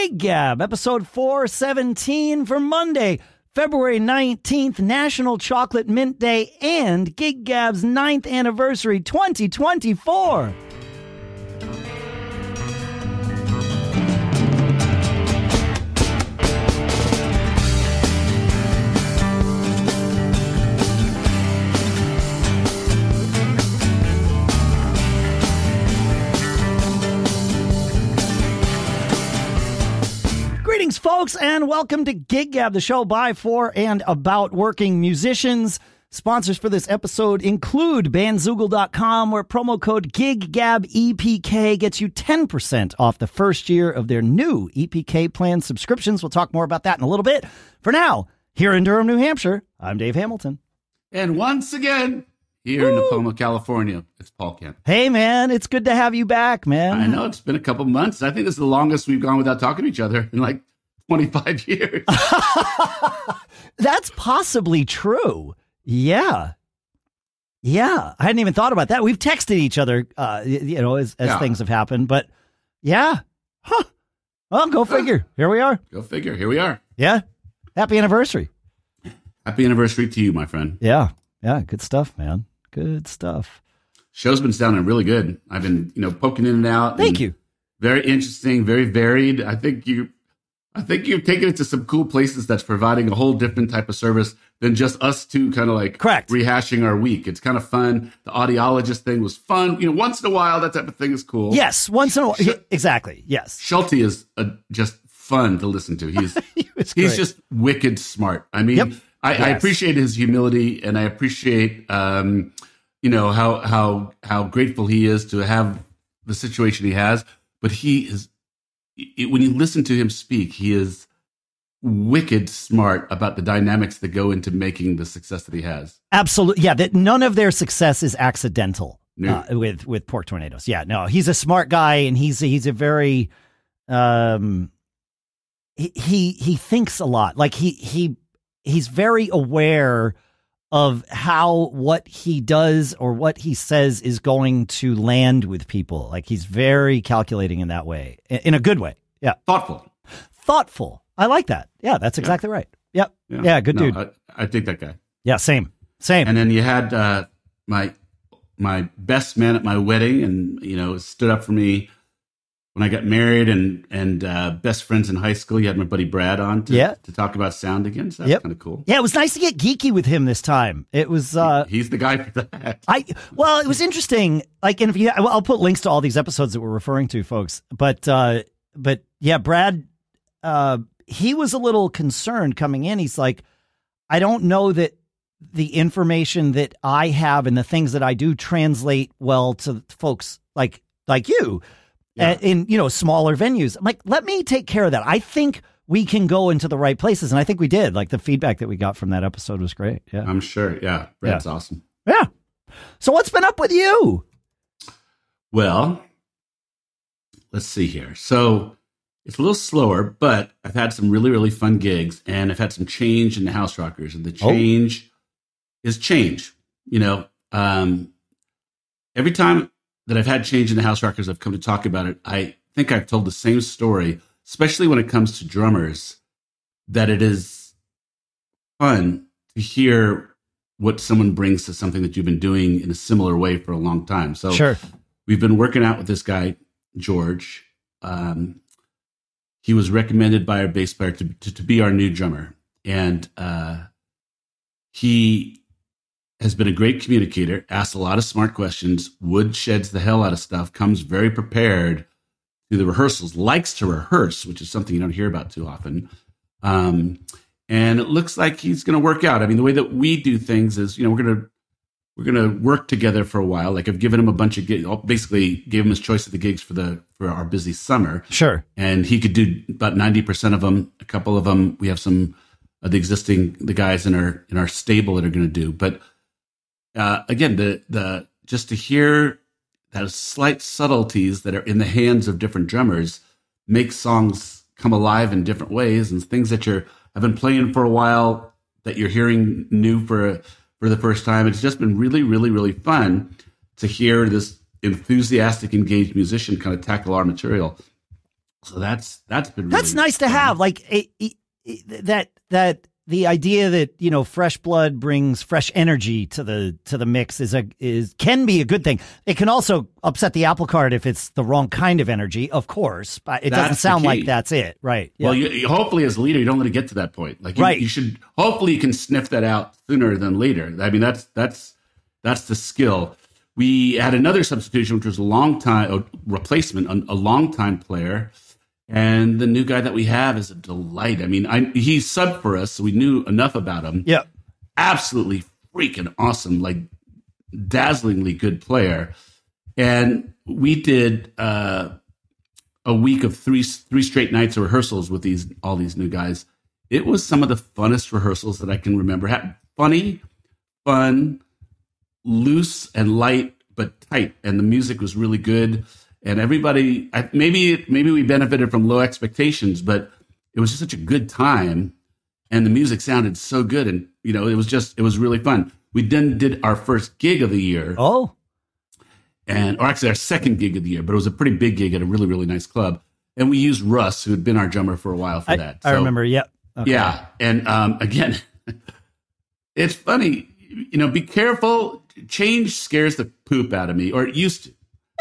Gig Gab, episode 417 for Monday, February 19th, National Chocolate Mint Day, and Gig Gab's 9th anniversary 2024. Folks, and welcome to Gig Gab, the show by, for, and about working musicians. Sponsors for this episode include bandzoogle.com, where promo code GIGGABEPK gets you 10% off the first year of their new EPK plan subscriptions. We'll talk more about that in a little bit. For now, here in Durham, New Hampshire, I'm Dave Hamilton. And once again, here in Nipomo, California, it's Paul Kent. Hey, man, it's good to have you back, man. I know it's been a couple months. I think this is the longest we've gone without talking to each other in like 25 years. That's possibly true. Yeah. Yeah. I hadn't even thought about that. We've texted each other, uh, you know, as, as Yeah. things have happened, but yeah. Huh. Well, go figure. Here we are. Go figure. Here we are. Yeah. Happy anniversary. Happy anniversary to you, my friend. Yeah. Yeah. Good stuff, man. Good stuff. Show's been sounding really good. I've been, you know, poking in and out. Thank and you. Very interesting, very varied. I think you I think you've taken it to some cool places that's providing a whole different type of service than just us two kind of like Correct. rehashing our week. It's kind of fun. The audiologist thing was fun. You know, once in a while, that type of thing is cool. Yes. Once in a while. Sh- Exactly. Yes. Schulte is uh just fun to listen to. He's he's great. just wicked smart. I mean, Yep. I, I appreciate his humility, and I appreciate, um, you know, how how how grateful he is to have the situation he has. But he is, it, when you listen to him speak, he is wicked smart about the dynamics that go into making the success that he has. Absolutely. Yeah. That none of their success is accidental No. uh, with, with Pork Tornadoes. Yeah. No, he's a smart guy and he's, he's a very, um, he, he, he thinks a lot. Like he, he, he's very aware of how what he does or what he says is going to land with people. Like he's very calculating in that way, in, a good way. Yeah. Thoughtful. Thoughtful. I like that. Yeah. That's exactly right. Yep. Yeah. good No, dude. I, I think that guy. yeah. Same. Same. And then you had uh, my my best man at my wedding, and you know stood up for me when I got married, and and uh, best friends in high school. You had my buddy Brad on to, Yeah. to talk about sound again. So that's Yep. kind of cool. Yeah, it was nice to get geeky with him this time. It was uh He's the guy for that. I well, it was interesting. Like, and if you, I'll put links to all these episodes that we're referring to, folks. But, uh, but yeah, Brad, uh, he was a little concerned coming in. He's like, I don't know that the information that I have and the things that I do translate well to folks like like you Yeah. uh, in you know smaller venues. I'm like, let me take care of that. I think we can go into the right places, and I think we did. Like the feedback that we got from that episode was great. Yeah. I'm sure. Yeah, Brad's awesome. Yeah. So what's been up with you? Well, let's see here. So it's a little slower, but I've had some really, really fun gigs and I've had some change in the Houserockers. And the Oh. change is change. You know, um, every time that I've had change in the Houserockers, I've come to talk about it. I think I've told the same story, especially when it comes to drummers, that it is fun to hear what someone brings to something that you've been doing in a similar way for a long time. So Sure. we've been working out with this guy George. Um, he was recommended by our bass player to, to, to be our new drummer, and uh, he has been a great communicator. Asks a lot of smart questions. Woodsheds the hell out of stuff. Comes very prepared to the rehearsals. Likes to rehearse, which is something you don't hear about too often. Um, and it looks like he's going to work out. I mean, the way that we do things is, you know, we're going to we're going to work together for a while. Like I've given him a bunch of gigs, basically gave him his choice of the gigs for the for our busy summer, Sure. and he could do about ninety percent of them. A couple of them, we have some of the existing the guys in our in our stable that are going to do. But uh, again, the the just to hear those slight subtleties that are in the hands of different drummers make songs come alive in different ways, and things that you're have been playing for a while that you're hearing new for for the first time. It's just been really, really, really fun to hear this enthusiastic, engaged musician kind of tackle our material. So that's that's been that's really nice to have. Like it, it- that that the idea that you know fresh blood brings fresh energy to the to the mix is a is can be a good thing. It can also upset the apple cart if it's the wrong kind of energy, of course. But it doesn't sound like that's it, right? Well, Yeah. you, you- hopefully, as a leader, you don't let it get to that point. Like, you, Right. you should. Hopefully, you can sniff that out sooner than later. I mean, that's that's that's the skill. We had another substitution, which was a long time a replacement, a, a long time player, and the new guy that we have is a delight. I mean, I, he subbed for us, so we knew enough about him. yeah. Absolutely freaking awesome, like dazzlingly good player. And we did uh, a week of three three straight nights of rehearsals with these all these new guys. It was some of the funnest rehearsals that I can remember. Funny, fun, loose and light, but tight, and the music was really good. And everybody, I, maybe maybe we benefited from low expectations, but it was just such a good time, and the music sounded so good, and you know it was just it was really fun. We then did our first gig of the year Oh, and or actually our second gig of the year, but it was a pretty big gig at a really really nice club. And we used Russ, who had been our drummer for a while, for I, that. I remember. Yeah. Okay. Yeah, and um, again, it's funny. You know, be careful. Change scares the poop out of me, or it used to.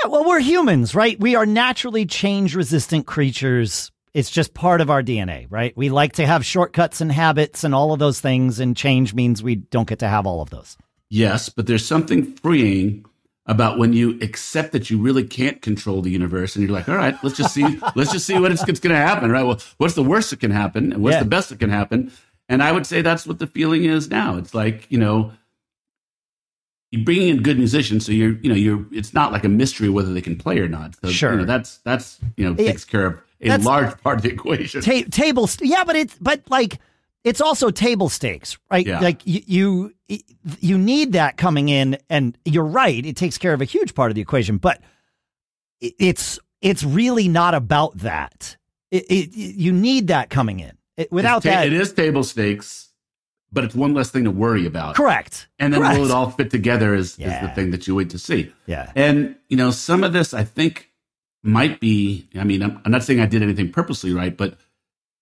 Yeah, well, we're humans, right? We are naturally change resistant creatures. It's just part of our DNA, right? We like to have shortcuts and habits and all of those things, and change means we don't get to have all of those. Yes, but there's something freeing about when you accept that you really can't control the universe, and you're like, all right, let's just see, let's just see what it's, it's going to happen, right? Well, what's the worst that can happen, and what's Yeah. the best that can happen? And I would say that's what the feeling is now. It's like you know, you're bringing in good musicians, so you're you know you're. It's not like a mystery whether they can play or not. So, Sure. you know, that's that's you know Yeah. takes care of a large part of the equation. Ta- table, st- yeah, but it's but like it's also table stakes, right? Yeah. Like you, you you need that coming in, and you're right. It takes care of a huge part of the equation, but it's it's really not about that. It, it you need that coming in. It, without ta- that, it is table stakes, but it's one less thing to worry about. correct. And then correct. will it all fit together is, is the thing that you wait to see. Yeah. And, you know, some of this I think might be, I mean, I'm, I'm not saying I did anything purposely right, but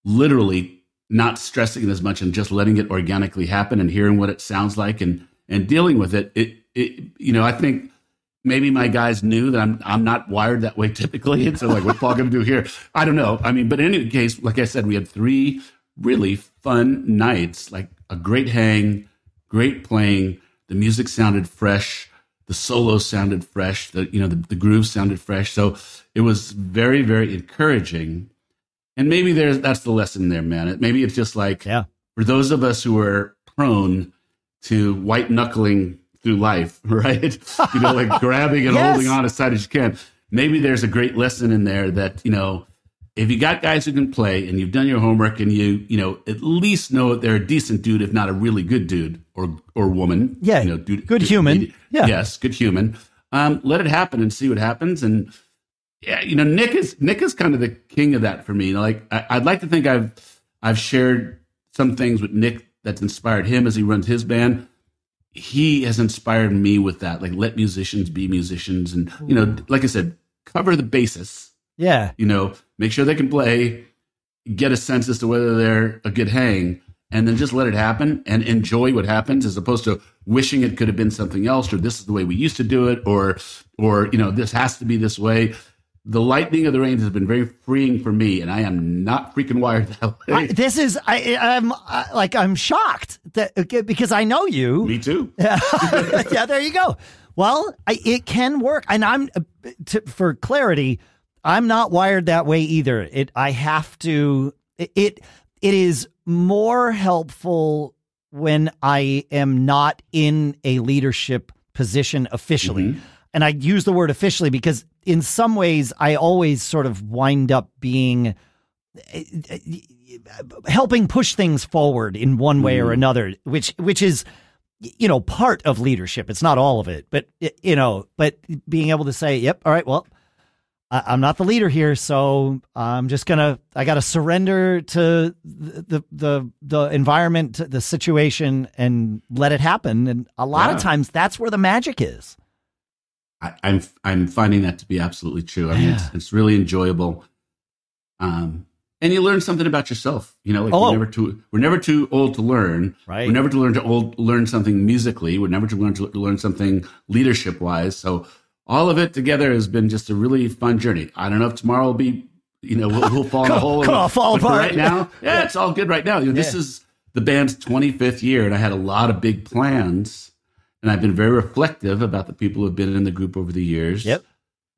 literally not stressing it as much and just letting it organically happen and hearing what it sounds like and, and dealing with it. It, it, you know, I think maybe my guys knew that I'm, I'm not wired that way typically. And so like, what's Paul going to do here? I don't know. I mean, but in any case, like I said, we had three really fun nights, like a great hang, great playing. The music sounded fresh. The solos sounded fresh. The you know the, the grooves sounded fresh. So it was very very encouraging. And maybe there's that's the lesson there, man. It, maybe it's just like Yeah. for those of us who are prone to white knuckling through life, right? you know, like grabbing and Yes. holding on as tight as you can. Maybe there's a great lesson in there that you know if you got guys who can play and you've done your homework and you you know at least know that they're a decent dude if not a really good dude or or woman. Yeah, you know dude, good human. Yeah. yes good human. Um let it happen and see what happens. And yeah you know nick is nick is kind of the king of that for me. Like I, i'd like to think i've i've shared some things with nick that's inspired him as he runs his band. He has inspired me with that like let musicians be musicians and you know like i said cover the basis Yeah. you know, make sure they can play, get a sense as to whether they're a good hang, and then just let it happen and enjoy what happens as opposed to wishing it could have been something else or this is the way we used to do it or or you know, this has to be this way. The lightning of the reins has been very freeing for me, and I am not freaking wired that way. I, this is I, I'm I, like I'm shocked that because I know you. me too. yeah, there you go. Well, I, it can work, and I'm uh, to, for clarity. I'm not wired that way either. It I have to. It it, it is more helpful when I am not in a leadership position officially. Mm-hmm. And I use the word officially because in some ways I always sort of wind up being helping push things forward in one way or mm-hmm. another, which which is you know part of leadership. It's not all of it, but you know, but being able to say, "Yep, all right, well, I- I'm not the leader here, so I'm just gonna I got to surrender to the, the the environment, to the situation, and let it happen." And a lot of times, that's where the magic is. I, I'm I'm finding that to be absolutely true. I mean, it's, it's really enjoyable. Um, and you learn something about yourself. You know, like Oh. we're never too we're never too old to learn. Right. We're never to learn to old learn something musically. We're never to learn to learn something leadership wise. So all of it together has been just a really fun journey. I don't know if tomorrow will be, you know, we'll, we'll fall in a hole. come on, fall apart. right now, yeah, it's all good right now. You know, this is the band's 25th year, and I had a lot of big plans, and I've been very reflective about the people who have been in the group over the years Yep.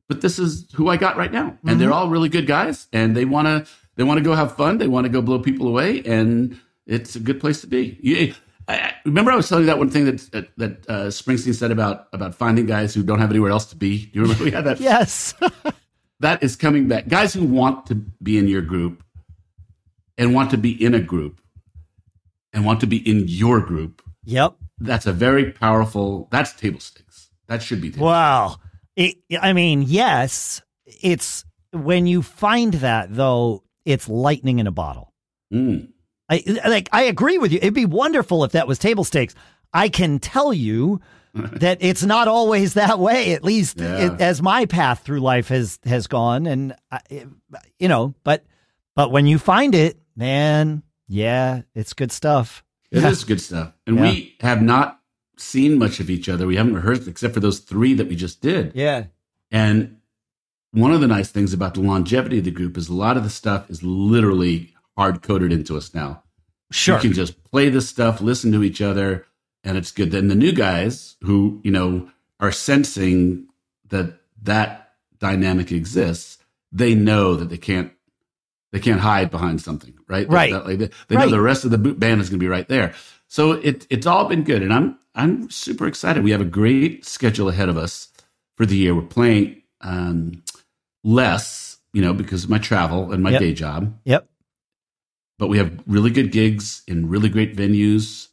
but this is who I got right now, and mm-hmm. they're all really good guys, and they want to they want to go have fun, they want to go blow people away, and it's a good place to be. You, I, remember, I was telling you that one thing that that, that uh, Springsteen said about about finding guys who don't have anywhere else to be. Do you remember we had that? Yes. That is coming back. Guys who want to be in your group and want to be in a group and want to be in your group. yep. That's a very powerful. That's table stakes. That should be. Table Wow. It, I mean, yes, it's when you find that though, it's lightning in a bottle. Mm. I like I agree with you. It'd be wonderful if that was table stakes. I can tell you that it's not always that way. At least Yeah. it, as my path through life has has gone, and I, you know, but but when you find it, man, yeah, it's good stuff. It is Yeah. good stuff. And Yeah. we have not seen much of each other. We haven't rehearsed except for those three that we just did. Yeah, And one of the nice things about the longevity of the group is a lot of the stuff is literally hard coded into us now. sure. You can just play this stuff, listen to each other, and it's good. Then the new guys who, you know, are sensing that that dynamic exists, they know that they can't they can't hide behind something, right? Right. that- like, they they Right. know the rest of the boot band is going to be right there. So it it's all been good, and I'm I'm super excited. We have a great schedule ahead of us for the year. We're playing um, less, you know, because of my travel and my Yep. day job Yep. But we have really good gigs in really great venues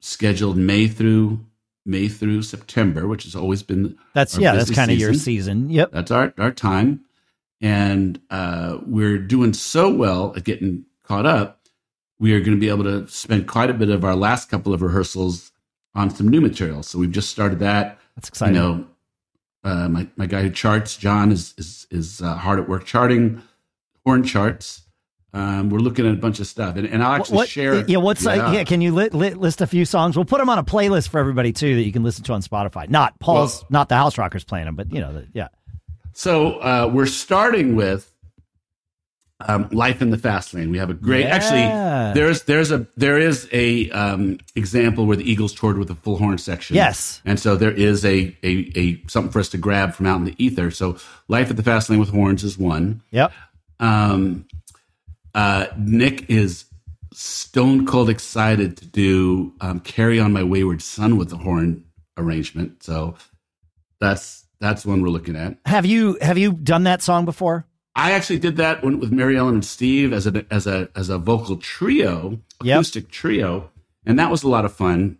scheduled May through May through September, which has always been That's yeah. That's kind of your season. season. Yep. that's our our time, and uh, we're doing so well at getting caught up. We are going to be able to spend quite a bit of our last couple of rehearsals on some new material. So we've just started that. That's exciting. You know, uh, my my guy who charts, John, is is is uh, hard at work charting horn charts. Um, we're looking at a bunch of stuff, and, and I'll actually what, share. Yeah, what's like? Yeah. Yeah, can you li- li- list a few songs? We'll put them on a playlist for everybody too that you can listen to on Spotify. Not Paul's, Well- not the Houserockers playing them, but you know, the, yeah. So uh, we're starting with um, "Life in the Fast Lane." We have a great. Yeah. Actually, there's there's a there is a um, example where the Eagles toured with a full horn section. Yes. and so there is a, a a something for us to grab from out in the ether. So "Life at the Fast Lane" with horns is one. Yep. um, uh, Nick is stone cold excited to do um, "Carry On My Wayward Son" with the horn arrangement. So that's that's one we're looking at. Have you have you done that song before? I actually did that one with Mary Ellen and Steve as a as a as a vocal trio, Yep. acoustic trio, and that was a lot of fun.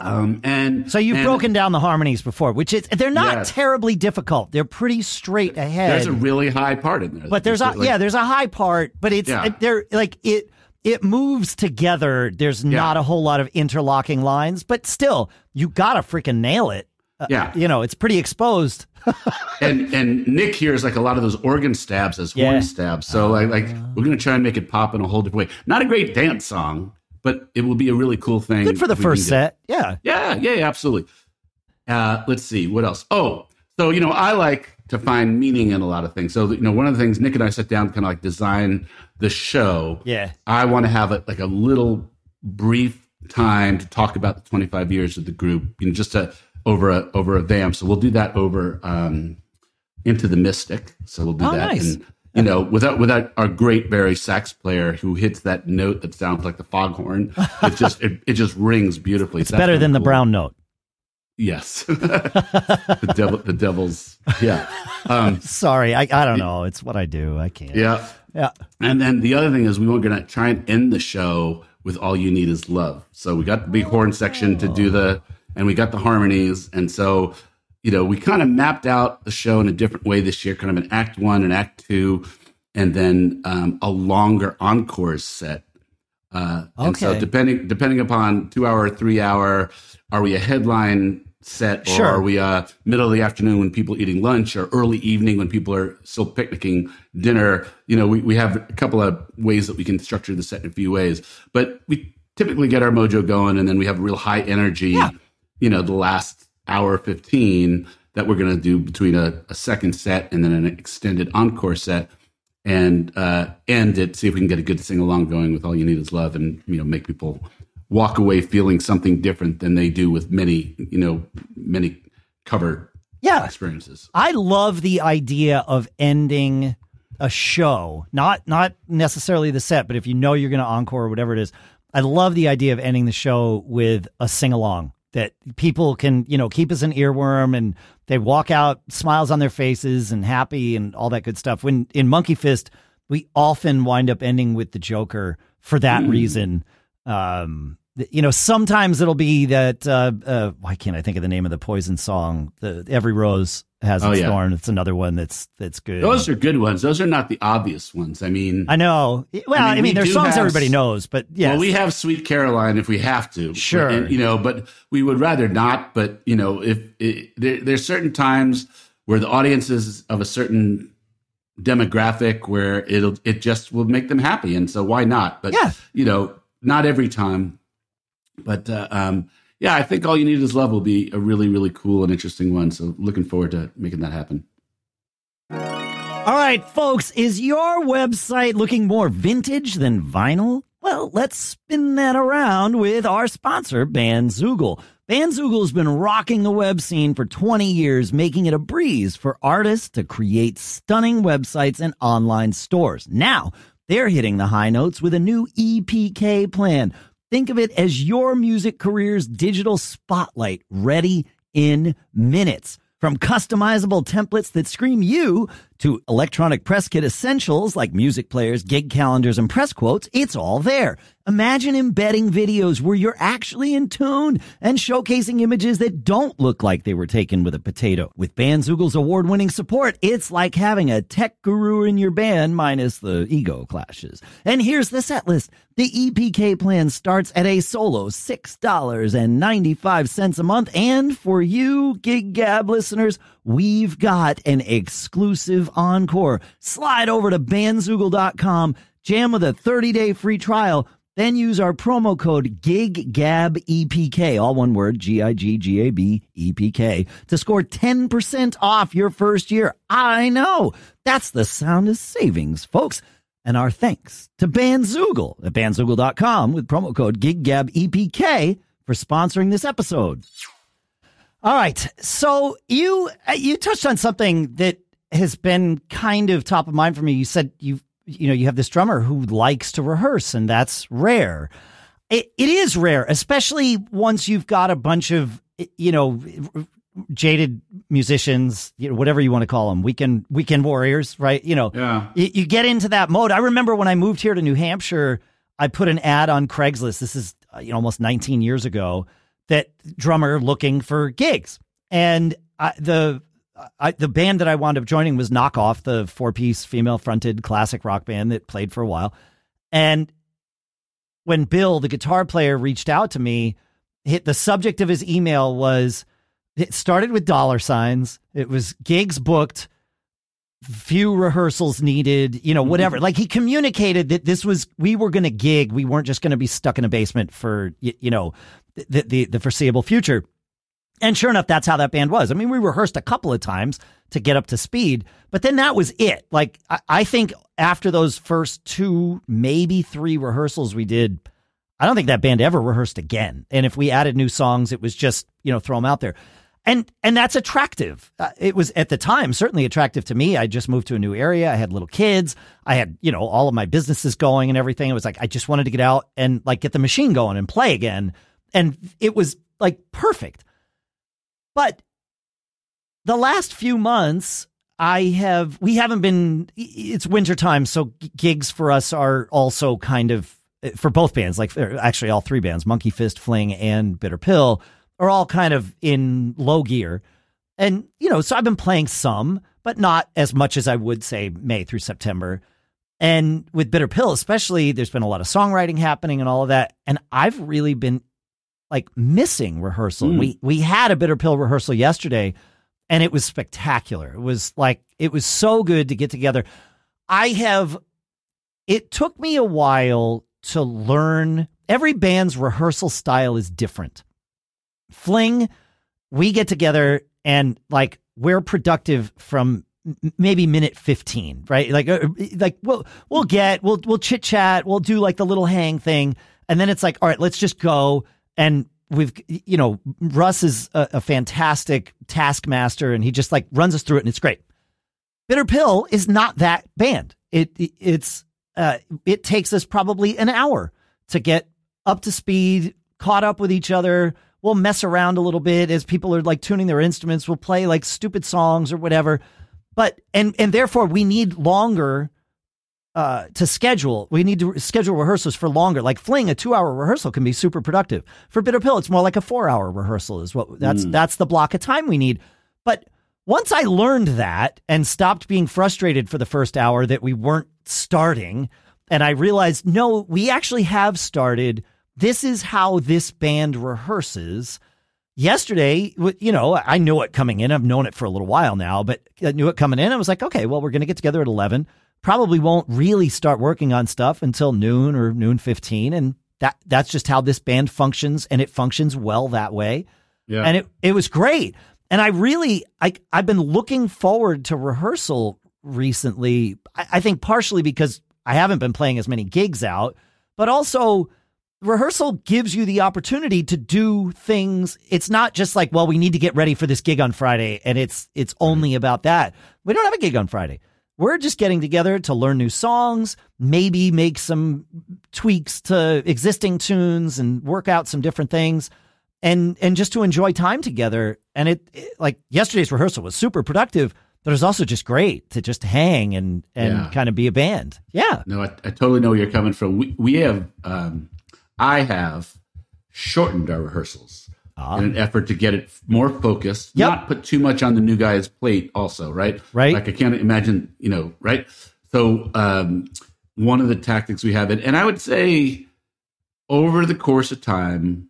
Um, and So you've and broken down the harmonies before, which is they're not Yes. terribly difficult. They're pretty straight ahead. There's a really high part in there, but there's a like- yeah, there's a high part, but it's Yeah. they're like it it moves together. There's not a whole lot of interlocking lines, but still, you gotta freaking nail it. Uh, Yeah. you know, it's pretty exposed. and and Nick hears like a lot of those organ stabs as Yeah. horn stabs. So like like we're gonna try and make it pop in a whole different way. Not a great dance song, but it will be a really cool thing. Good for the if we can first set. Yeah. Yeah, yeah, absolutely. Uh, let's see what else. Oh, so you know, I like to find meaning in a lot of things. So you know, one of the things Nick and I sit down, to kind of like design the show. Yeah. I want to have it like a little brief time to talk about the 25 years of the group, you know, just to, over a over a vamp. So we'll do that over um, into the Mystic. So we'll do Oh, that. nice. And, you know, without without our great bari sax player who hits that note that sounds like the foghorn, it just it, it just rings beautifully. It's better than the brown note. Yes, the devil, the devil's yeah, um, Sorry, I I don't know. It's what I do. I can't. yeah. Yeah. And then the other thing is we were going to try and end the show with "All You Need Is Love." So we got the big horn section to do the, and we got the harmonies, and so you know we kind of mapped out the show in a different way this year, kind of an act one and act two, and then um, a longer encore set. Uh, And so depending depending upon two hour, three hour, are we a headline set, or Sure. are we uh, middle of the afternoon when people are eating lunch, or early evening when people are still picnicking dinner? You know, we, we have a couple of ways that we can structure the set in a few ways, but we typically get our mojo going, and then we have real high energy. Yeah. You know, the last hour fifteen that we're going to do between a, a second set and then an extended encore set and uh, end it. See if we can get a good sing along going with "All You Need Is Love," and you know, make people walk away feeling something different than they do with many, you know, many cover Yeah. experiences. I love the idea of ending a show, not not necessarily the set, but if you know you're going to encore or whatever it is, I love the idea of ending the show with a sing along that people can, you know, keep as an earworm and they walk out smiles on their faces and happy and all that good stuff. When in Monkey Fist, we often wind up ending with the Joker for that reason. Um, you know, sometimes it'll be that. Uh, uh, why can't I think of the name of the Poison song? The Every Rose has Oh, its yeah. thorn. It's another one that's that's good. Those are good ones. Those are not the obvious ones. I mean, I know. Well, I I mean, mean, we there's songs have everybody knows, but yeah, well, we have "Sweet Caroline" if we have to. Sure. And, you know, but we would rather not. But you know, if it, there, there's certain times where the audience is of a certain demographic where it'll it just will make them happy, and so why not? But Yeah. you know, not every time. But uh, um, yeah, I think all you need is love will be a really really cool and interesting one. So looking forward to making that happen. All right, folks, is your website looking more vintage than vinyl? Well, let's spin that around with our sponsor. Bandzoogle has been rocking the web scene for 20 years, making it a breeze for artists to create stunning websites and online stores. Now, they're hitting the high notes with a new EPK plan. Think of it as your music career's digital spotlight, ready in minutes. From customizable templates that scream you to electronic press kit essentials like music players, gig calendars, and press quotes, it's all there. Imagine embedding videos where you're actually in tune and showcasing images that don't look like they were taken with a potato. With Bandzoogle's award winning support, it's like having a tech guru in your band minus the ego clashes. And here's the set list. The EPK plan starts at a solo $6.95 a month. And for you, Gig Gab listeners, we've got an exclusive encore. Slide over to bandzoogle.com, jam with a 30 day free trial, then use our promo code GIGGABEPK, all one word, G I G G A B E P K, to score 10% off your first year. I know. That's the sound of savings, folks. And our thanks to Bandzoogle at bandzoogle.com with promo code GIGGABEPK for sponsoring this episode. All right. So you uh, you touched on something that has been kind of top of mind for me. You said you you know you have this drummer who likes to rehearse, and that's rare. It, it is rare, especially once you've got a bunch of you know jaded musicians, you know, whatever you want to call them, weekend weekend warriors, right? You know, Yeah. you, you get into that mode. I remember when I moved here to New Hampshire, I put an ad on Craigslist. This is uh, you know almost 19 years ago. That drummer looking for gigs, and I, the I, the band that I wound up joining was Knockoff, the four piece female fronted classic rock band that played for a while. And when Bill, the guitar player, reached out to me, hit the subject of his email was it started with dollar signs. It was gigs booked, few rehearsals needed, you know, mm-hmm. whatever. Like he communicated that this was we were going to gig. We weren't just going to be stuck in a basement for y- you know the, the the foreseeable future. And sure enough, that's how that band was. I mean, we rehearsed a couple of times to get up to speed, but then that was it. Like, I, I think after those first two, maybe three rehearsals we did, I don't think that band ever rehearsed again. And if we added new songs, it was just, you know, throw them out there. And, and that's attractive. Uh, it was at the time certainly attractive to me. I just moved to a new area. I had little kids. I had, you know, all of my businesses going and everything. It was like, I just wanted to get out and like get the machine going and play again. And it was like perfect. But the last few months, I have we haven't been. It's winter time, so gigs for us are also kind of for both bands. Like er, actually, all three bands, Monkey Fist, Fling, and Bitter Pill, are all kind of in low gear. And you know, so I've been playing some, but not as much as I would say May through September. And with Bitter Pill, especially, there's been a lot of songwriting happening and all of that. And I've really been like missing rehearsal. Mm. We we had a bitter pill rehearsal yesterday and it was spectacular. It was like it was so good to get together. I have it took me a while to learn every band's rehearsal style is different. Fling, we get together and like we're productive from maybe minute 15, right? Like uh, like we'll we'll get we'll we'll chit chat, we'll do like the little hang thing and then it's like all right, let's just go and we've you know Russ is a, a fantastic taskmaster and he just like runs us through it and it's great. Bitter Pill is not that band. It, it it's uh, it takes us probably an hour to get up to speed, caught up with each other. We'll mess around a little bit as people are like tuning their instruments. We'll play like stupid songs or whatever. But and and therefore we need longer uh, to schedule. We need to schedule rehearsals for longer. Like Fling, a two-hour rehearsal can be super productive. For Bitter Pill, it's more like a four-hour rehearsal. Is what that's Mm. that's the block of time we need. But once I learned that and stopped being frustrated for the first hour that we weren't starting, and I realized no, we actually have started. This is how this band rehearses. Yesterday, you know, I knew it coming in. I've known it for a little while now, but I knew it coming in. I was like, okay, well, we're going to get together at 11 probably won't really start working on stuff until noon or noon 15 and that that's just how this band functions and it functions well that way. Yeah. and it it was great. And i really i i've been looking forward to rehearsal recently I, I think partially because i haven't been playing as many gigs out but also rehearsal gives you the opportunity to do things. It's not just like well we need to get ready for this gig on friday and it's it's only about that. We don't have a gig on friday we're just getting together to learn new songs, maybe make some tweaks to existing tunes and work out some different things and and just to enjoy time together. And it, it- like yesterday's rehearsal was super productive, but it was also just great to just hang and and Yeah. kind of be a band. Yeah. No, I, I totally know where you're coming from. We, we have, um, I have shortened our rehearsals Ah. in an effort to get it more focused, Yep. not put too much on the new guy's plate, also, right? Right. Like I can't imagine, you know, right? So, um, one of the tactics we have, and, and I would say over the course of time,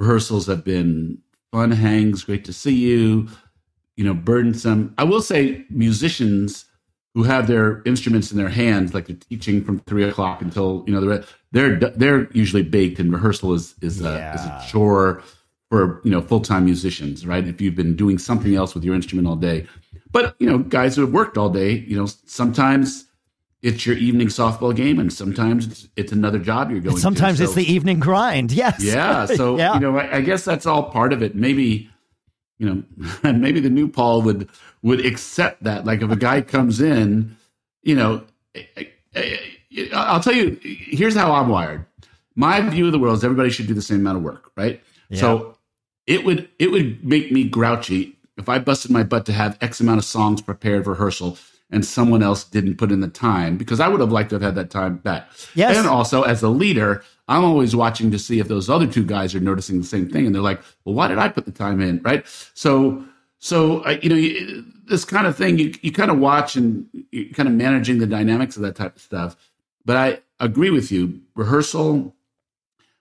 rehearsals have been fun hangs, great to see you, you know, burdensome. I will say musicians who have their instruments in their hands, like they're teaching from three o'clock until you know they're they're they're usually baked, and rehearsal is is a, is a chore for you know full time musicians, right? If you've been doing something else with your instrument all day, but you know guys who have worked all day, you know sometimes it's your evening softball game, and sometimes it's, it's another job you're going. to. Sometimes it's So- the evening grind. Yes. yeah. So Yeah. you know, I, I guess that's all part of it. Maybe, you know, maybe the new Paul would would accept that. Like if a guy comes in, you know, I- I- I'll tell you. Here's how I'm wired. My view of the world is everybody should do the same amount of work, right? So it would it would make me grouchy if I busted my butt to have X amount of songs prepared for rehearsal and someone else didn't put in the time because I would have liked to have had that time back. Yes. And also as a leader, I'm always watching to see if those other two guys are noticing the same thing and they're like, "Well, why did I put the time in?" right? So so I you know, you, this kind of thing you you kind of watch and you're kind of managing the dynamics of that type of stuff. But I agree with you. Rehearsal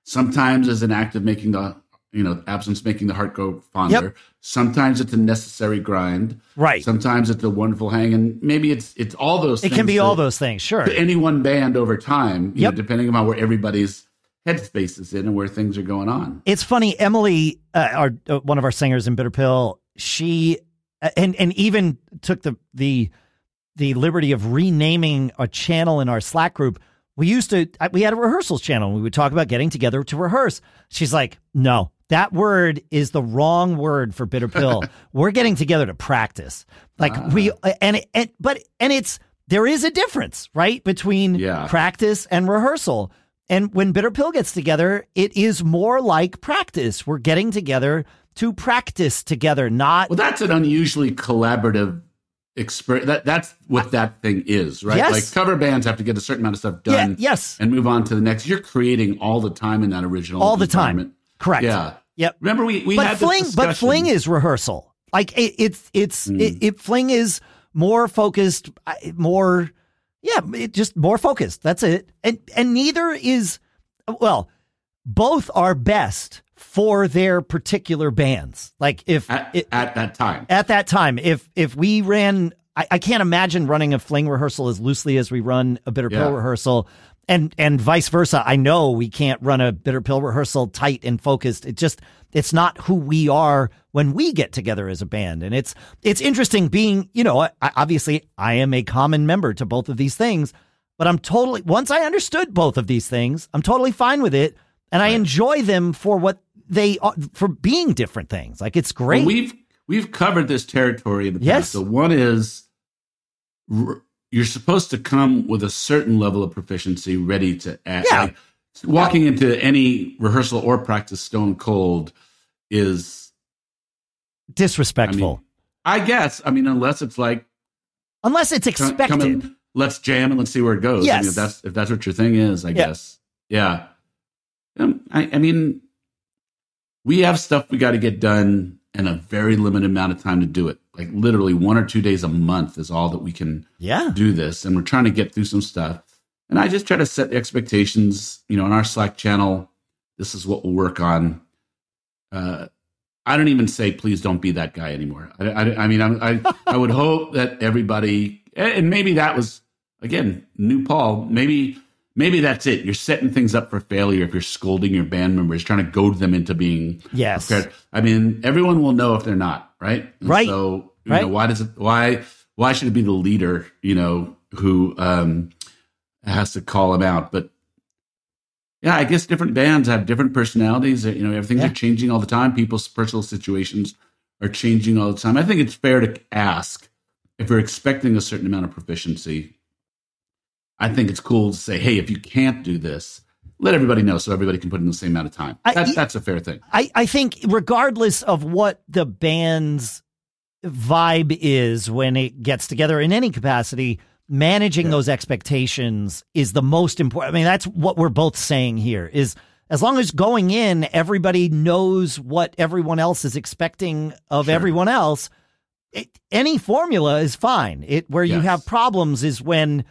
sometimes is an act of making the you know absence making the heart go fonder Yep. sometimes it's a necessary grind Right. sometimes it's a wonderful hang and maybe it's it's all those things. it can be all those things. Sure. any one band over time you Yep. know, depending on where everybody's headspace is in and where things are going on It's funny, Emily, uh, our uh, one of our singers in Bitter Pill, she uh, and and even took the the the liberty of renaming a channel in our Slack group. We used to uh, we had a rehearsals channel. and We would talk about getting together to rehearse. She's like, "No, that word is the wrong word for Bitter Pill. We're getting together to practice." Like we Ah. and and but and it's there is a difference, right, between Yeah. practice and rehearsal. And when Bitter Pill gets together, it is more like practice. We're getting together to practice together, not well that's an unusually collaborative experience that that's what that thing is right Yes. like cover bands have to get a certain amount of stuff yeah, done yes, and move on to the next you're creating all the time in that original all the time. Correct. yeah Yep. remember we we but had fling, but fling is rehearsal. Like it, it's it's it, hmm. it. Fling is more focused, more yeah, it just more focused. That's it. And and neither is well, both are best for their particular bands. Like if at, it, at that time, at that time, if if we ran, I, I, can't imagine running a fling rehearsal as loosely as we run a bitter pill rehearsal, and and vice versa. I know we can't run a bitter pill rehearsal tight and focused. It just it's not who we are when we get together as a band, and it's it's interesting being you know I, obviously I am a common member to both of these things, but I'm totally once I understood both of these things, I'm totally fine with it, and right. I enjoy them for what they are for being different things. Like it's great. Well, we've we've covered this territory in the past. Yes. So one is you're supposed to come with a certain level of proficiency ready to act. Yeah. Like walking yeah. into any rehearsal or practice stone cold is disrespectful. I, mean, I guess. I mean, unless it's like unless it's expected. Come in, let's jam and let's see where it goes. Yes. I mean, if that's if that's what your thing is, I yeah. guess. Yeah. Um, I, I mean, we have stuff we got to get done in a very limited amount of time to do it. Like literally one or two days a month is all that we can yeah. do this. And we're trying to get through some stuff. And I just try to set the expectations, you know, in our Slack channel. This is what we'll work on. Uh, I don't even say, please don't be that guy anymore. I, I, I mean, I, I, I would hope that everybody, and maybe that was, again, new Paul, maybe maybe that's it. You're setting things up for failure if you're scolding your band members, trying to goad them into being yes. prepared. I mean, everyone will know if they're not right. And right. So you right. know, why does it? Why why should it be the leader? You know, who um, has to call him out? But yeah, I guess different bands have different personalities. You know, everything's yeah. changing all the time. People's personal situations are changing all the time. I think it's fair to ask if you're expecting a certain amount of proficiency I think it's cool to say, hey, if you can't do this, let everybody know so everybody can put in the same amount of time. That, I, that's a fair thing. I, I think, regardless of what the band's vibe is when it gets together in any capacity, managing yeah. those expectations is the most important. I mean, that's what we're both saying here is as long as going in, everybody knows what everyone else is expecting of sure. everyone else. It, any formula is fine. It where yes. you have problems is when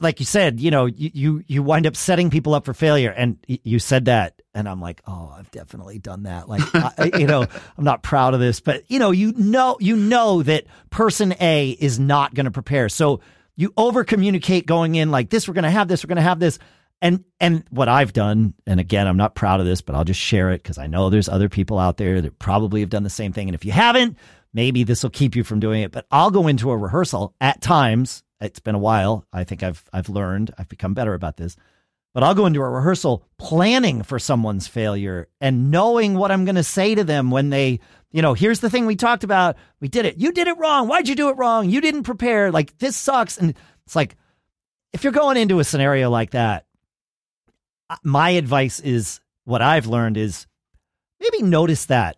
like you said, you know, you, you, you wind up setting people up for failure. And you said that. And I'm like, oh, I've definitely done that. Like, I, you know, I'm not proud of this, but you know, you know, you know that person A is not going to prepare. So you over communicate going in like this, we're going to have this, we're going to have this. And, and what I've done, and again, I'm not proud of this, but I'll just share it because I know there's other people out there that probably have done the same thing. And if you haven't, maybe this will keep you from doing it. But I'll go into a rehearsal at times it's been a while. I think I've I've learned. I've become better about this. But I'll go into a rehearsal planning for someone's failure and knowing what I'm going to say to them when they, you know, here's the thing we talked about. We did it. You did it wrong. Why'd you do it wrong? You didn't prepare. Like this sucks. And it's like, if you're going into a scenario like that, uh, my advice is what I've learned is maybe notice that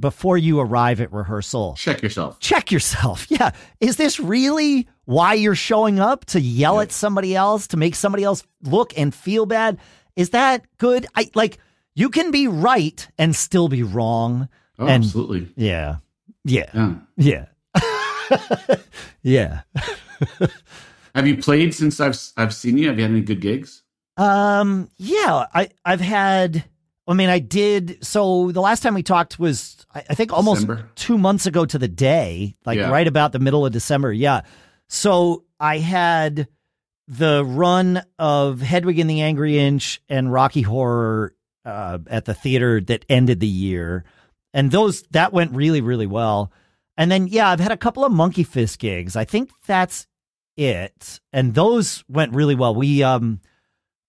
before you arrive at rehearsal. Check yourself. Check yourself. Yeah. Is this really why you're showing up to yell yeah. at somebody else, to make somebody else look and feel bad? Is that good? I like you can be right and still be wrong. Oh, and, absolutely. Yeah. Yeah. Yeah. Yeah. yeah. Have you played since I've I've seen you? Have you had any good gigs? Um, yeah, I I've had I mean, I did. So the last time we talked was, I, I think, almost December. two months ago to the day, like yeah. right about the middle of December. Yeah. So I had the run of Hedwig and the Angry Inch and Rocky Horror uh, at the theater that ended the year, and those that went really, really well. And then, yeah, I've had a couple of Monkey Fist gigs. I think that's it, and those went really well. We um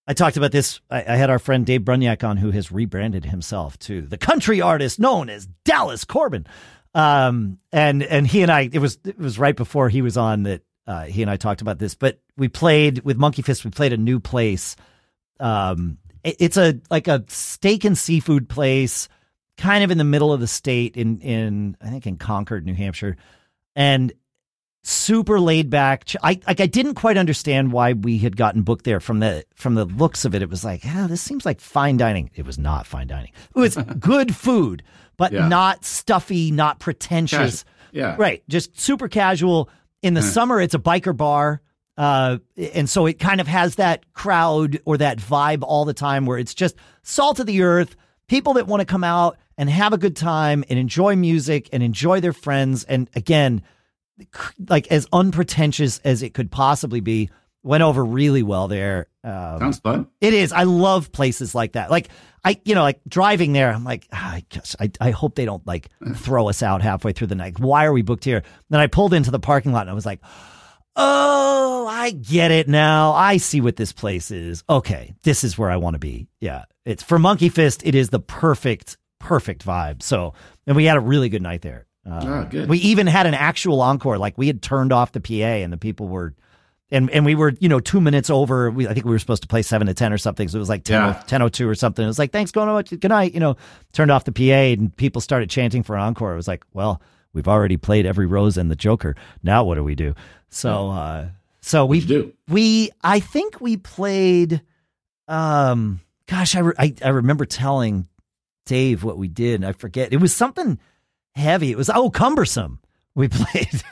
I talked about this. I, I, had our friend Dave Brunyak on, who has rebranded himself to the country artist known as Dallas Corbin. Um, and and he and I, it was it was right before he was on that uh, he and I talked about this. But we played with Monkey Fist. We played a new place. Um, it, it's a like a steak and seafood place, kind of in the middle of the state in in I think in Concord, New Hampshire, and super laid back. I like I didn't quite understand why we had gotten booked there from the from the looks of it. It was like, oh, this seems like fine dining. It was not fine dining. It was good food, but yeah. not stuffy, not pretentious. Yeah. Right. Just super casual. In the summer, it's a biker bar. Uh, and so it kind of has that crowd or that vibe all the time where it's just salt of the earth, people that want to come out and have a good time and enjoy music and enjoy their friends. And again, like as unpretentious as it could possibly be, went over really well there. Um, Sounds fun. It is. I love places like that. Like I, you know, like driving there, I'm like, ah, I guess I, I hope they don't like throw us out halfway through the night. Why are we booked here? Then I pulled into the parking lot and I was like, oh, I get it now. I see what this place is. Okay, this is where I want to be. Yeah, it's for Monkey Fist. It is the perfect, perfect vibe. So, and we had a really good night there. Uh, oh, good. We even had an actual encore. Like we had turned off the PA and the people were and and we were you know two minutes over. We, I think we were supposed to play seven to ten or something. So it was like 10, yeah. 10 02 or something. It was like thanks, going on, good night. You know, turned off the PA and people started chanting for encore. It was like, well, we've already played every rose and the Joker. Now what do we do? So uh, so we do we I think we played. Um, gosh, I, re- I I remember telling Dave what we did. I forget. It was something heavy. It was oh cumbersome. We played.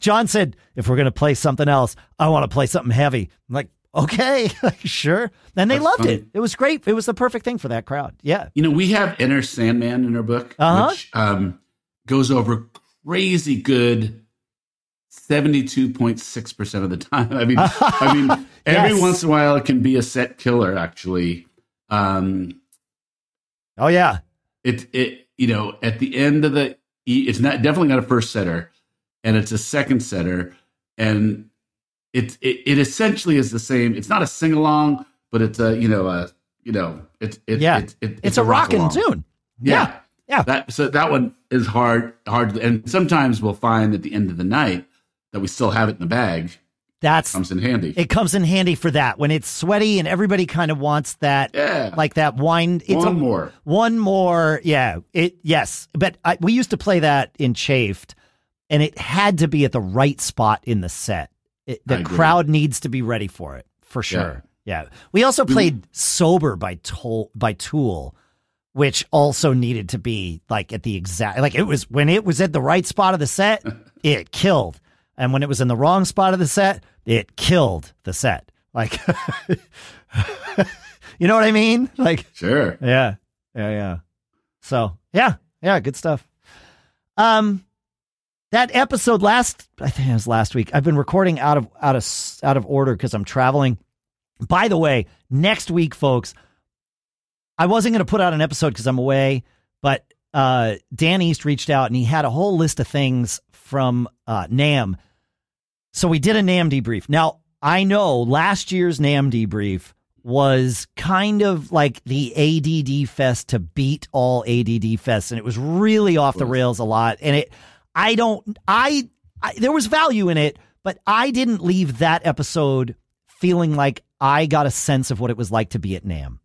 John said, if we're going to play something else, I want to play something heavy. I'm like, okay, sure. And they That's loved funny. it. It was great. It was the perfect thing for that crowd. Yeah. You know, we have Enter Sandman in our book, uh-huh. which um, goes over crazy good 72.6% of the time. I mean, I mean, every yes. once in a while it can be a set killer, actually. Um, oh, yeah. It, it, you know, at the end of the, it's not definitely not a first setter and it's a second setter, and it, it it, essentially is the same. It's not a sing along, but it's a you know a you know it's it, yeah it, it, it's, it's, a, a rocking tune. Yeah. yeah. yeah, That so that one is hard hard, and sometimes we'll find at the end of the night that we still have it in the bag. That's comes in handy. It comes in handy for that when it's sweaty and everybody kind of wants that, yeah, like that wine. It's one a, more, one more, yeah. It yes, but I, we used to play that in Chafed and it had to be at the right spot in the set. It, the crowd needs to be ready for it for sure. Yeah. yeah. We also played "Sober" by Tool by Tool, which also needed to be like at the exact like it was when it was at the right spot of the set, it killed, and when it was in the wrong spot of the set, it killed the set. Like, you know what I mean? Like, sure. Yeah. Yeah. Yeah. So yeah. Yeah. Good stuff. Um, that episode last I think it was last week. I've been recording out of out of out of order because I'm traveling. By the way, next week, folks, I wasn't going to put out an episode because I'm away, but uh, Dan East reached out and he had a whole list of things from uh, NAMM. So we did a NAMM debrief. Now I know last year's NAMM debrief was kind of like the ADD fest to beat all ADD fests, and it was really off the rails a lot, and it I don't, I, I, there was value in it, but I didn't leave that episode feeling like I got a sense of what it was like to be at NAMM.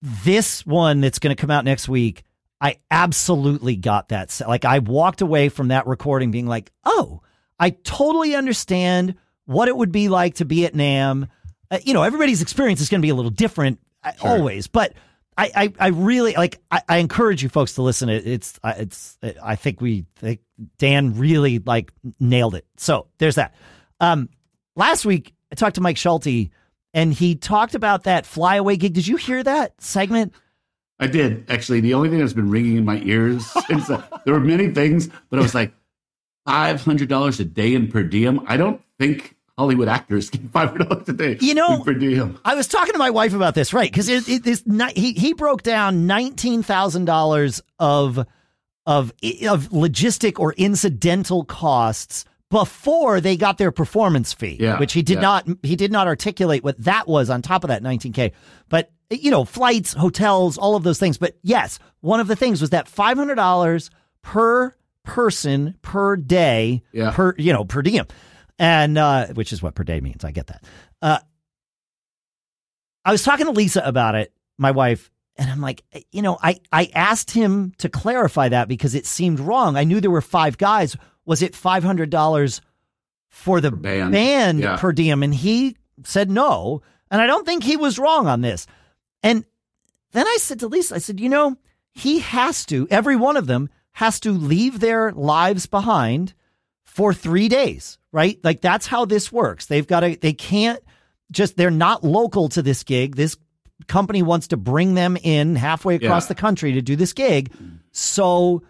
This one that's going to come out next week, I absolutely got that. Like I walked away from that recording being like, oh, I totally understand what it would be like to be at NAMM. Uh, you know, everybody's experience is going to be a little different uh, sure. always, but I, I, I really like. I, I, encourage you folks to listen. It, it's it's. I think we think Dan really like nailed it. So there's that. Um, last week I talked to Mike Schulte, and he talked about that flyaway gig. Did you hear that segment? I did actually. The only thing that's been ringing in my ears since there were many things, but I was like, five hundred dollars a day in per diem. I don't think Hollywood actors get five hundred dollars a day. You know, per diem. I was talking to my wife about this, right? Because it, it, this he he broke down nineteen thousand dollars of of of logistic or incidental costs before they got their performance fee, yeah, which he did yeah. not he did not articulate what that was on top of that 19k. But you know, flights, hotels, all of those things. But yes, one of the things was that $500 per person per day yeah. per you know per diem and uh, which is what per day means. I get that. Uh, I was talking to Lisa about it, my wife, and I'm like, you know, I I asked him to clarify that because it seemed wrong. I knew there were five guys. Was it five hundred dollars for the band, band yeah. per diem? And he said no. And I don't think he was wrong on this. And then I said to Lisa, I said, you know, he has to. Every one of them has to leave their lives behind for three days, right? Like that's how this works. They've got to, they can't just, they're not local to this gig. This company wants to bring them in halfway across Yeah. the country to do this gig. So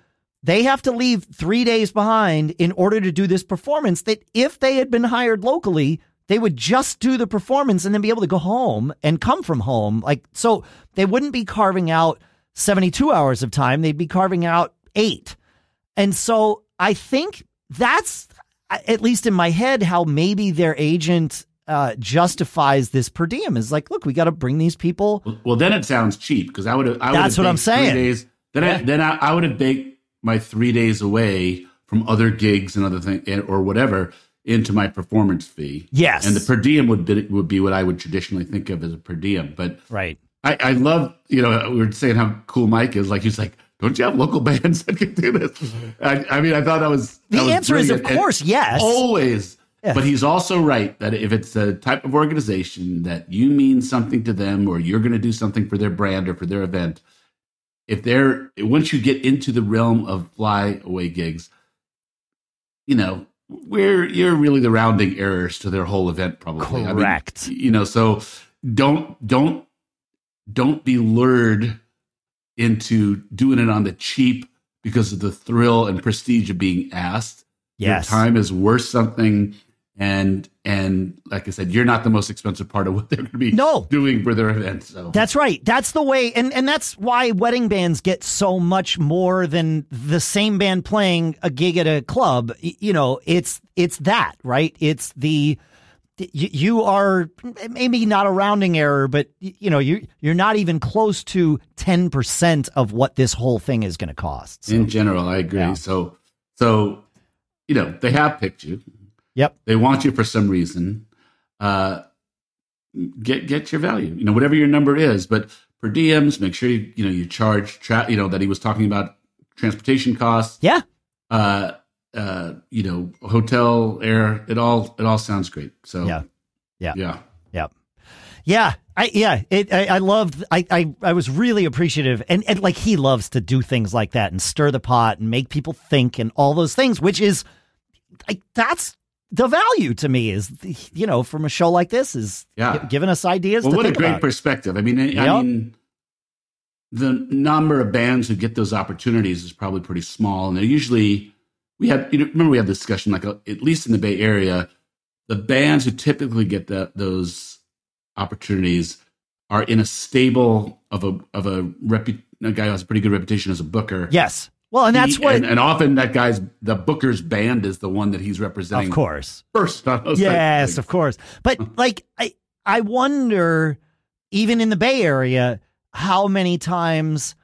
they have to leave three days behind in order to do this performance that if they had been hired locally, they would just do the performance and then be able to go home and come from home. Like, so they wouldn't be carving out 72 hours of time. They'd be carving out eight. And so I think that's, at least in my head, how maybe their agent uh, justifies this per diem is like, look, we got to bring these people. Well, then it sounds cheap because I would have. I would That's have what I'm saying. Days, then I, then I, I would have baked my three days away from other gigs and other things or whatever into my performance fee. Yes. and the per diem would be would be what I would traditionally think of as a per diem. But Right. I, I love you know we were saying how cool Mike is. Like he's like, don't you have local bands that can do this? I, I mean, I thought that was The was answer is, of brilliant. And course, yes. always. Yeah. But he's also right that if it's a type of organization that you mean something to them or you're going to do something for their brand or for their event, if they're once you get into the realm of fly away gigs, you know, we're you're really the rounding errors to their whole event probably. I mean, Correct. you know, so don't don't don't be lured into doing it on the cheap because of the thrill and prestige of being asked. Yes. Your time is worth something. And and like I said, you're not the most expensive part of what they're going to be No. doing for their event. So That's right. That's the way, and and that's why wedding bands get so much more than the same band playing a gig at a club. You know, it's it's that right. It's the y- you are maybe not a rounding error, but you know you you're not even close to ten percent of what this whole thing is going to cost. So, in general, I agree. Yeah. So so you know they have picked you. yep. They want you for some reason. Uh, get get your value. You know whatever your number is, but per diems, make sure you you know you charge. Tra- you know that he was talking about transportation costs. Yeah. Uh, uh, you know hotel air. It all it all sounds great. So Yeah. Yeah. yeah. yeah, Yeah. I yeah, it, I I loved I, I I was really appreciative and, and like he loves to do things like that and stir the pot and make people think and all those things, which is like that's the value to me is you know from a show like this is Yeah. gi- giving us ideas Well, what a great about. perspective. I mean, I, Yep. I mean, the number of bands who get those opportunities is probably pretty small, and they're usually we had. You know, remember we had this discussion, like uh, at least in the Bay Area, the bands who typically get the, those opportunities are in a stable of a of a repu- a guy who has a pretty good reputation as a booker. Yes. Well, and that's He- what and, and often that guy's the booker's band is the one that he's representing of course. first on those types Yes, of course. But like I I wonder even in the Bay Area how many times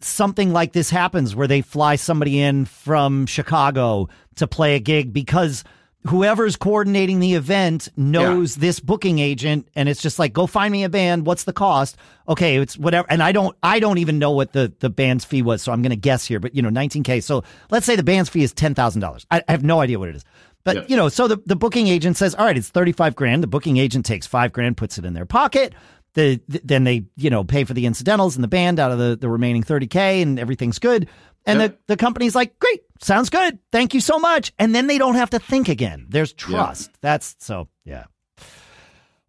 something like this happens where they fly somebody in from Chicago to play a gig because whoever's coordinating the event knows this booking agent and it's just like go find me a band. What's the cost? Okay it's whatever. And i don't i don't even know what the the band's fee was so i'm going to guess here but you know 19k so let's say the band's fee is $10000 I, I have no idea what it is. But Yeah. you know so the, the booking agent says all right it's 35 grand. The booking agent takes five grand puts it in their pocket the, th- then they you know pay for the incidentals and the band out of the, the remaining 30k and everything's good. And Yeah. the, the company's like great sounds good. Thank you so much. And then they don't have to think again. There's trust. That's so yeah.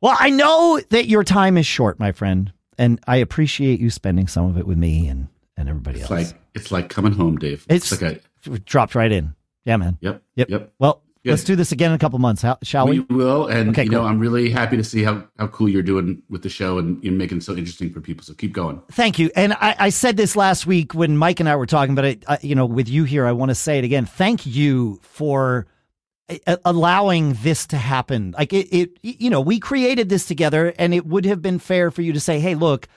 Well i know that your time is short my friend and i appreciate you spending some of it with me and and everybody It's else. like it's like coming home, Dave. It's- like a It dropped right in. Yeah man. Yep, yep. Yep. well Good. let's do this again in a couple months how, shall we, We will, and Okay, you know. I'm really happy to see how, how cool you're doing with the show, and you're making it so interesting for people. So keep going. Thank you. And I, I said this last week when Mike and I were talking, but I, I, you know, with you here, I want to say it again. Thank you for uh, allowing this to happen. Like it, it, you know, we created this together, and it would have been fair for you to say, "Hey, look,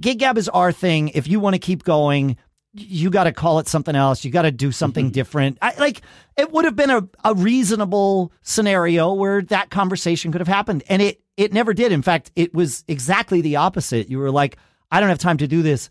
Gig Gab is our thing. If you want to keep going." You got to call it something else. You got to do something mm-hmm. different. I, like it would have been a, a reasonable scenario where that conversation could have happened, and it it never did. In fact, it was exactly the opposite. You were like, I don't have time to do this.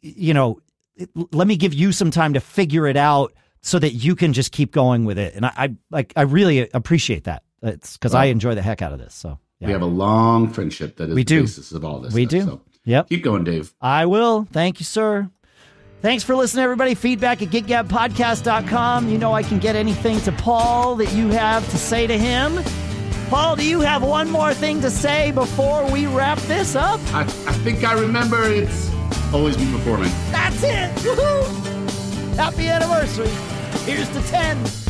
You know, it- let me give you some time to figure it out so that you can just keep going with it. And I, I like, I really appreciate that. It's because I enjoy the heck out of this. So yeah. We have a long friendship that is We the do. basis of all this. We stuff, do. So Yep. keep going, Dave. I will. Thank you, sir. Thanks for listening, everybody. Feedback at giggabpodcast.com. You know I can get anything to Paul that you have to say to him. Paul, do you have one more thing to say before we wrap this up? I, I think I remember it's always be performing. That's it. Woo-hoo. Happy anniversary. Here's to 10.